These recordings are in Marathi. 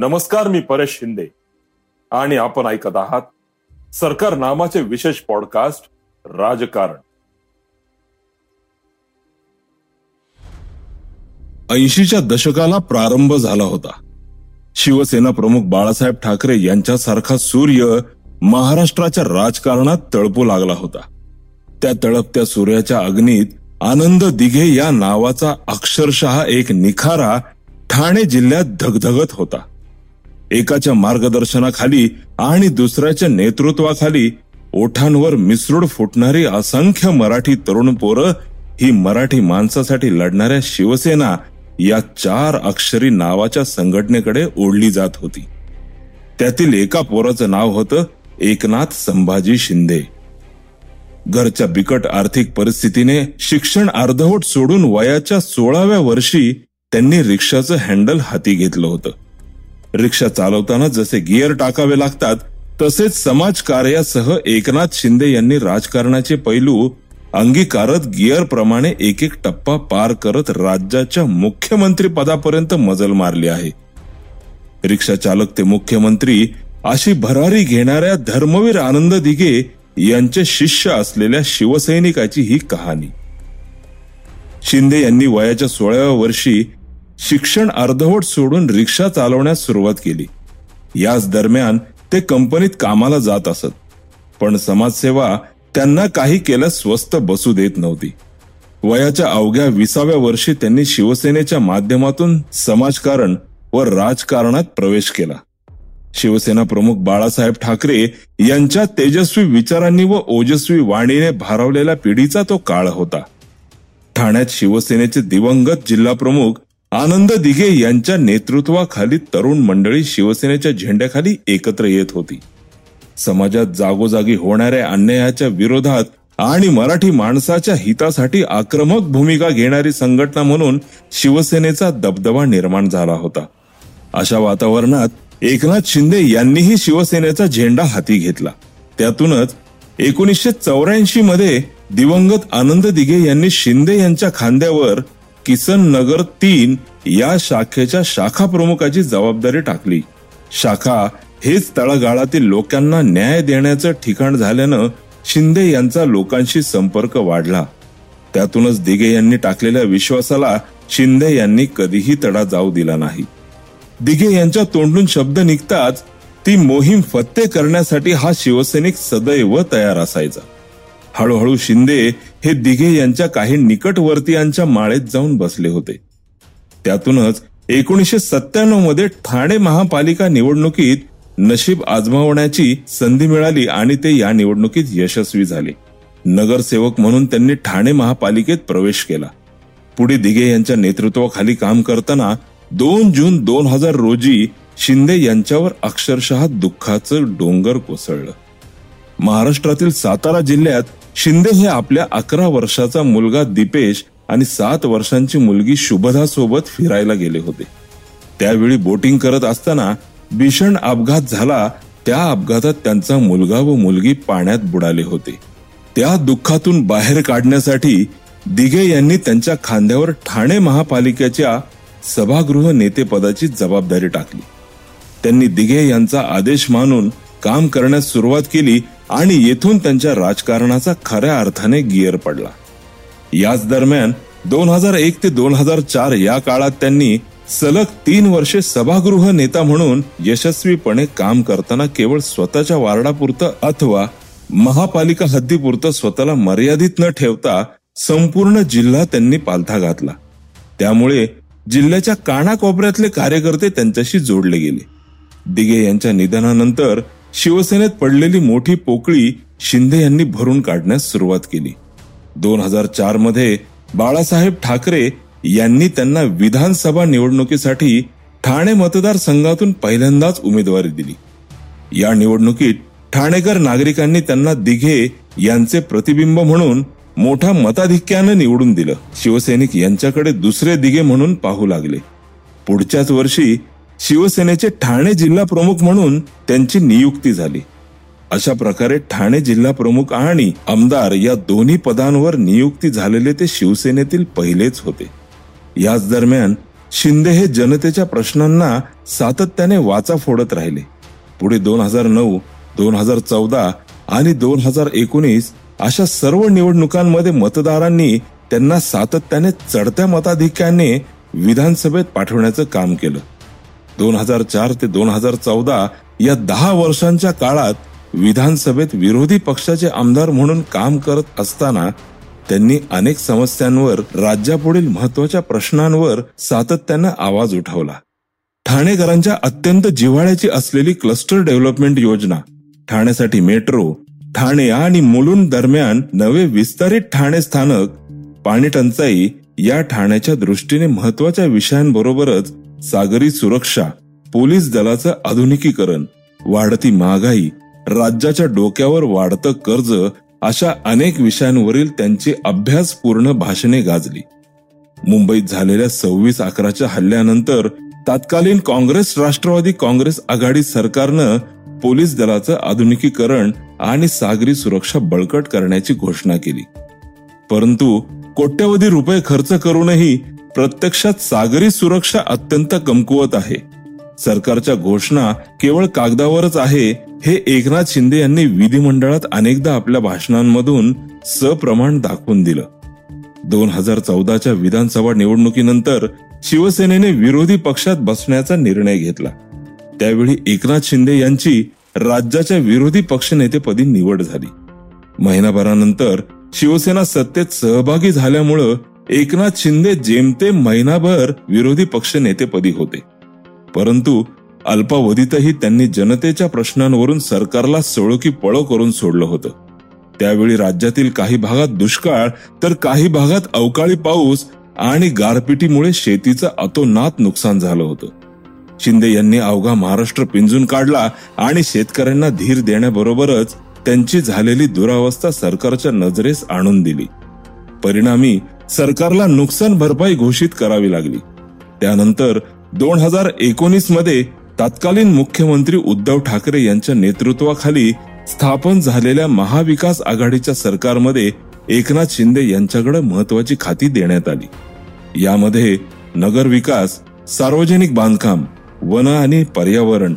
नमस्कार मी परेश शिंदे. आणि आपण ऐकत आहात सरकार नामाचे विशेष पॉडकास्ट राजकारण. ऐंशीच्या दशकाला प्रारंभ झाला होता. शिवसेना प्रमुख बाळासाहेब ठाकरे यांच्यासारखा सूर्य महाराष्ट्राच्या राजकारणात तळपू लागला होता. त्या तळपत्या सूर्याच्या अग्नीत आनंद दिघे या नावाचा अक्षरशः एक निखारा ठाणे जिल्ह्यात धगधगत होता. एकाच्या मार्गदर्शनाखाली आणि दुसऱ्याच्या नेतृत्वाखाली ओठांवर मिसरूड फुटणारी असंख्य मराठी तरुण पोरं ही मराठी माणसासाठी लढणाऱ्या शिवसेना या चार अक्षरी नावाच्या संघटनेकडे ओढली जात होती. त्यातील एका पोराचं नाव होतं एकनाथ संभाजी शिंदे. घरच्या बिकट आर्थिक परिस्थितीने शिक्षण अर्धवट सोडून वयाच्या सोळाव्या वर्षी त्यांनी रिक्षाचं हँडल हाती घेतलं होतं. रिक्षा चालवताना जसे गिअर टाकावे लागतात तसेच समाजकार्यासह एकनाथ शिंदे यांनी राजकारणाचे पैलू अंगीकारत गिअर प्रमाणे एक एक टप्पा पार करत राज्याच्या मुख्यमंत्री पदापर्यंत मजल मारली आहे. रिक्षा चालक ते मुख्यमंत्री अशी भरारी घेणाऱ्या धर्मवीर आनंद दिघे यांचे शिष्य असलेल्या शिवसैनिकाची ही कहाणी. शिंदे यांनी वयाच्या सोळाव्या वर्षी शिक्षण अर्धवट सोडून रिक्षा चालवण्यास सुरुवात केली. याच दरम्यान ते कंपनीत कामाला जात असत. पण समाजसेवा त्यांना काही केल्यास स्वस्त बसू देत नव्हती. वयाच्या अवघ्या विसाव्या वर्षी त्यांनी शिवसेनेच्या माध्यमातून समाजकारण व राजकारणात प्रवेश केला. शिवसेना प्रमुख बाळासाहेब ठाकरे यांच्या तेजस्वी विचारांनी व ओजस्वी वाणीने भारावलेल्या पिढीचा तो काळ होता. ठाण्यात शिवसेनेचे दिवंगत जिल्हा प्रमुख आनंद दिघे यांच्या नेतृत्वाखाली तरुण मंडळी शिवसेनेच्या झेंड्याखाली एकत्र येत होती. समाजात जागोजागी होणाऱ्या अन्यायाच्या विरोधात आणि मराठी माणसाच्या हितासाठी आक्रमक भूमिका घेणारी संघटना म्हणून शिवसेनेचा दबदबा निर्माण झाला होता. अशा वातावरणात एकनाथ शिंदे यांनीही शिवसेनेचा झेंडा हाती घेतला. त्यातूनच एकोणीसशे चौऱ्याऐंशी मध्ये दिवंगत आनंद दिघे यांनी शिंदे यांच्या खांद्यावर किसन नगर तीन या शाखेच्या शाखा प्रमुखाची जबाबदारी टाकली. शाखा हेच तळागाळातील लोकांना न्याय देण्याचं ठिकाण झाल्यानं शिंदे यांचा लोकांशी संपर्क वाढला. त्यातूनच दिघे यांनी टाकलेल्या विश्वासाला शिंदे यांनी कधीही तडा जाऊ दिला नाही. दिघे यांच्या तोंडून शब्द निघताच ती मोहीम फत्ते करण्यासाठी हा शिवसैनिक सदैव तयार असायचा. हळूहळू शिंदे हे दिघे यांच्या काही निकटवर्तीयांच्या माळेत जाऊन बसले होते. त्यातूनच एकोणीसशे सत्त्याण्णवमध्ये ठाणे महापालिका निवडणुकीत नशीब आजमावण्याची संधी मिळाली आणि ते या निवडणुकीत यशस्वी झाले. नगरसेवक म्हणून त्यांनी ठाणे महापालिकेत प्रवेश केला. पुढे दिघे यांच्या नेतृत्वाखाली काम करताना दोन जून दोन हजार रोजी शिंदे यांच्यावर अक्षरशः दुःखाचं डोंगर कोसळलं. महाराष्ट्रातील सातारा जिल्ह्यात शिंदे हे आपल्या अकरा वर्षाचा मुलगा दीपेश आणि सात वर्षांची मुलगी शुभदा सोबत फिरायला गेले होते. त्यावेळी बोटिंग करत असताना भीषण अपघात झाला. त्या अपघातात त्यांचा मुलगा व मुलगी पाण्यात बुडाले होते. त्या दुःखातून बाहेर काढण्यासाठी दिघे यांनी त्यांच्या खांद्यावर ठाणे महापालिकेच्या सभागृह नेतेपदाची जबाबदारी टाकली. त्यांनी दिघे यांचा आदेश मानून काम करण्यास सुरुवात केली आणि येथून त्यांच्या राजकारणाचा खऱ्या अर्थाने गिअर पडला. याच दरम्यान दोन हजार एक ते दोन हजार चार या काळात त्यांनी सलग तीन वर्षे सभागृह नेता म्हणून यशस्वीपणे काम करताना केवळ स्वतःच्या वार्डापुरतं अथवा महापालिका हद्दीपुरतं स्वतःला मर्यादित न ठेवता संपूर्ण जिल्हा त्यांनी पालथा घातला. त्यामुळे जिल्ह्याच्या कानाकोपऱ्यातले कार्यकर्ते त्यांच्याशी जोडले गेले. दिघे यांच्या निधनानंतर शिवसेनेत पडलेली मोठी पोकळी शिंदे यांनी भरून काढण्यास सुरुवात केली. दोन हजार चारमध्ये बाळासाहेब ठाकरे यांनी त्यांना विधानसभा निवडणुकीसाठी ठाणे मतदारसंघातून पहिल्यांदाच उमेदवारी दिली. या निवडणुकीत ठाणेकर नागरिकांनी त्यांना दिघे यांचे प्रतिबिंब म्हणून मोठ्या मताधिक्यानं निवडून दिलं. शिवसैनिक यांच्याकडे दुसरे दिघे म्हणून पाहू लागले. पुढच्याच वर्षी शिवसेनेचे ठाणे जिल्हा प्रमुख म्हणून त्यांची नियुक्ती झाली. अशा प्रकारे ठाणे जिल्हा प्रमुख आणि आमदार या दोन्ही पदांवर नियुक्ती झालेले ते शिवसेनेतील पहिलेच होते. याच दरम्यान शिंदे हे जनतेच्या प्रश्नांना सातत्याने वाचा फोडत राहिले. पुढे दोन हजार नऊ दोन हजार चौदा आणि दोन हजार एकोणीस अशा सर्व निवडणुकांमध्ये मतदारांनी त्यांना सातत्याने चढत्या मताधिक्याने विधानसभेत पाठवण्याचं काम केलं. दोन हजार चार ते दोन हजार चौदा या दहा वर्षांच्या काळात विधानसभेत विरोधी पक्षाचे आमदार म्हणून काम करत असताना त्यांनी अनेक समस्यांवर राज्यापुढील महत्त्वाच्या प्रश्नांवर सातत्यानं आवाज उठवला. ठाणेकरांच्या अत्यंत जिव्हाळ्याची असलेली क्लस्टर डेव्हलपमेंट योजना ठाण्यासाठी मेट्रो ठाणे आणि मुलुंड दरम्यान नवे विस्तारित ठाणे स्थानक पाणी टंचाई या ठाण्याच्या दृष्टीने महत्त्वाच्या विषयांबरोबरच सागरी सुरक्षा पोलीस दलाचं आधुनिकीकरण वाढती महागाई राज्याच्या डोक्यावर वाढतं कर्ज अशा अनेक विषयांवरील त्यांची अभ्यासपूर्ण भाषणे गाजली. मुंबईत झालेल्या सव्वीस अकराच्या हल्ल्यानंतर तत्कालीन काँग्रेस राष्ट्रवादी काँग्रेस आघाडी सरकारनं पोलीस दलाचं आधुनिकीकरण आणि सागरी सुरक्षा बळकट करण्याची घोषणा केली. परंतु कोट्यवधी रुपये खर्च करूनही प्रत्यक्षात सागरी सुरक्षा अत्यंत कमकुवत आहे. सरकारच्या घोषणा केवळ कागदावरच आहे हे एकनाथ शिंदे यांनी विधिमंडळात अनेकदा आपल्या भाषणांमधून सप्रमाण दाखवून दिलं. दोन हजार चौदाच्या विधानसभा निवडणुकीनंतर शिवसेनेने विरोधी पक्षात बसण्याचा निर्णय घेतला. त्यावेळी एकनाथ शिंदे यांची राज्याच्या विरोधी पक्षनेतेपदी निवड झाली. महिनाभरानंतर शिवसेना सत्तेत सहभागी झाल्यामुळं एकनाथ शिंदे जेमतेम महिनाभर विरोधी पक्षनेतेपदी होते. परंतु अल्पावधीतही त्यांनी जनतेच्या प्रश्नांवरून सरकारला सळोकी पळो करून सोडलं होतं. त्यावेळी राज्यातील काही भागात दुष्काळ तर काही भागात अवकाळी पाऊस आणि गारपिटीमुळे शेतीचं अतोनात नुकसान झालं होतं. शिंदे यांनी अवघा महाराष्ट्र पिंजून काढला आणि शेतकऱ्यांना धीर देण्याबरोबरच त्यांची झालेली दुरावस्था सरकारच्या नजरेस आणून दिली. परिणामी सरकारला नुकसान भरपाई घोषित करावी लागली. त्यानंतर दोन हजार एकोणीसमध्ये तत्कालीन मुख्यमंत्री उद्धव ठाकरे यांच्या नेतृत्वाखाली स्थापन झालेल्या महाविकास आघाडीच्या सरकारमध्ये एकनाथ शिंदे यांच्याकडे महत्वाची खाती देण्यात आली. यामध्ये नगर विकास सार्वजनिक बांधकाम वन आणि पर्यावरण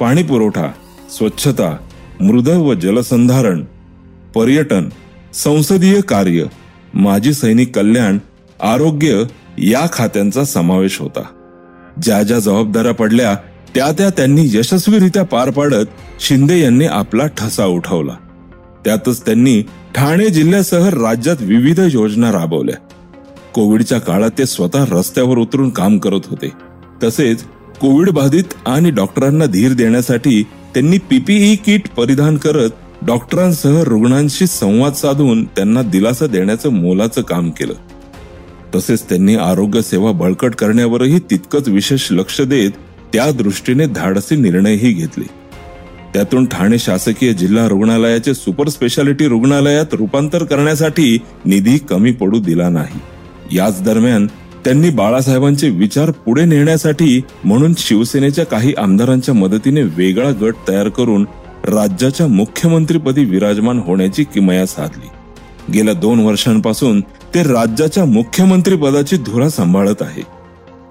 पाणी पुरवठा स्वच्छता मृद व जलसंधारण पर्यटन संसदीय कार्य माजी सैनिक कल्याण आरोग्य या खात्यांचा समावेश होता. ज्या ज्या जबाबदाऱ्या पडल्या त्या त्या त्यांनी यशस्वीरित्या पार पाडत शिंदे यांनी आपला ठसा उठवला. त्यातच त्यांनी ठाणे जिल्ह्यासह राज्यात विविध योजना राबवल्या. कोविडच्या काळात ते स्वतः रस्त्यावर उतरून काम करत होते. तसेच कोविड बाधित आणि डॉक्टरांना धीर देण्यासाठी त्यांनी पीपीई किट परिधान करत डॉक्टरांसह रुग्णांशी संवाद साधून त्यांना दिलासा देण्याचं मोलाचं काम केलं. तसेच त्यांनी आरोग्य सेवा बळकट करण्यावरही तितकंच विशेष लक्ष देत त्या दृष्टीने धाडसी निर्णयही घेतले. त्यातून ठाणे शासकीय जिल्हा रुग्णालयाचे सुपर स्पेशालिटी रुग्णालयात रूपांतर करण्यासाठी निधी कमी पडू दिला नाही. याच दरम्यान त्यांनी बाळासाहेबांचे विचार पुढे नेण्यासाठी म्हणून शिवसेनेच्या काही आमदारांच्या मदतीने वेगळा गट तयार करून राज्याच्या मुख्यमंत्रीपदी विराजमान होण्याची किमया साधली. गेल्या दोन वर्षांपासून ते राज्याच्या मुख्यमंत्रीपदाची धुरा सांभाळत आहे.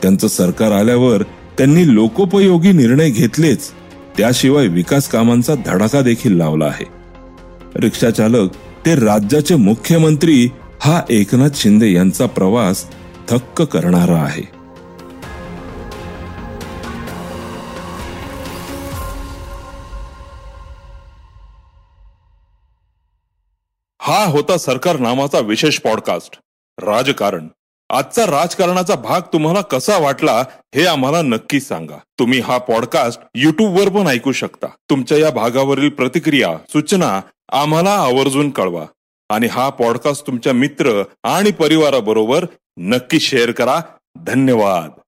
त्यांचं सरकार आल्यावर त्यांनी लोकोपयोगी निर्णय घेतलेच त्याशिवाय विकास कामांचा धडाका देखील लावला आहे. रिक्षाचालक ते राज्याचे मुख्यमंत्री हा एकनाथ शिंदे यांचा प्रवास थक्क करणारा आहे. हा होता सरकार नामाचा विशेष पॉडकास्ट राजकारण. आजचा राजकारणाचा भाग तुम्हाला कसा वाटला हे आम्हाला नक्की सांगा. तुम्ही हा पॉडकास्ट युट्यूबवर पण ऐकू शकता. तुमच्या या भागावरील प्रतिक्रिया सूचना आम्हाला आवर्जून कळवा. आणि हा पॉडकास्ट तुमच्या मित्र आणि परिवाराबरोबर नक्की शेअर करा. धन्यवाद.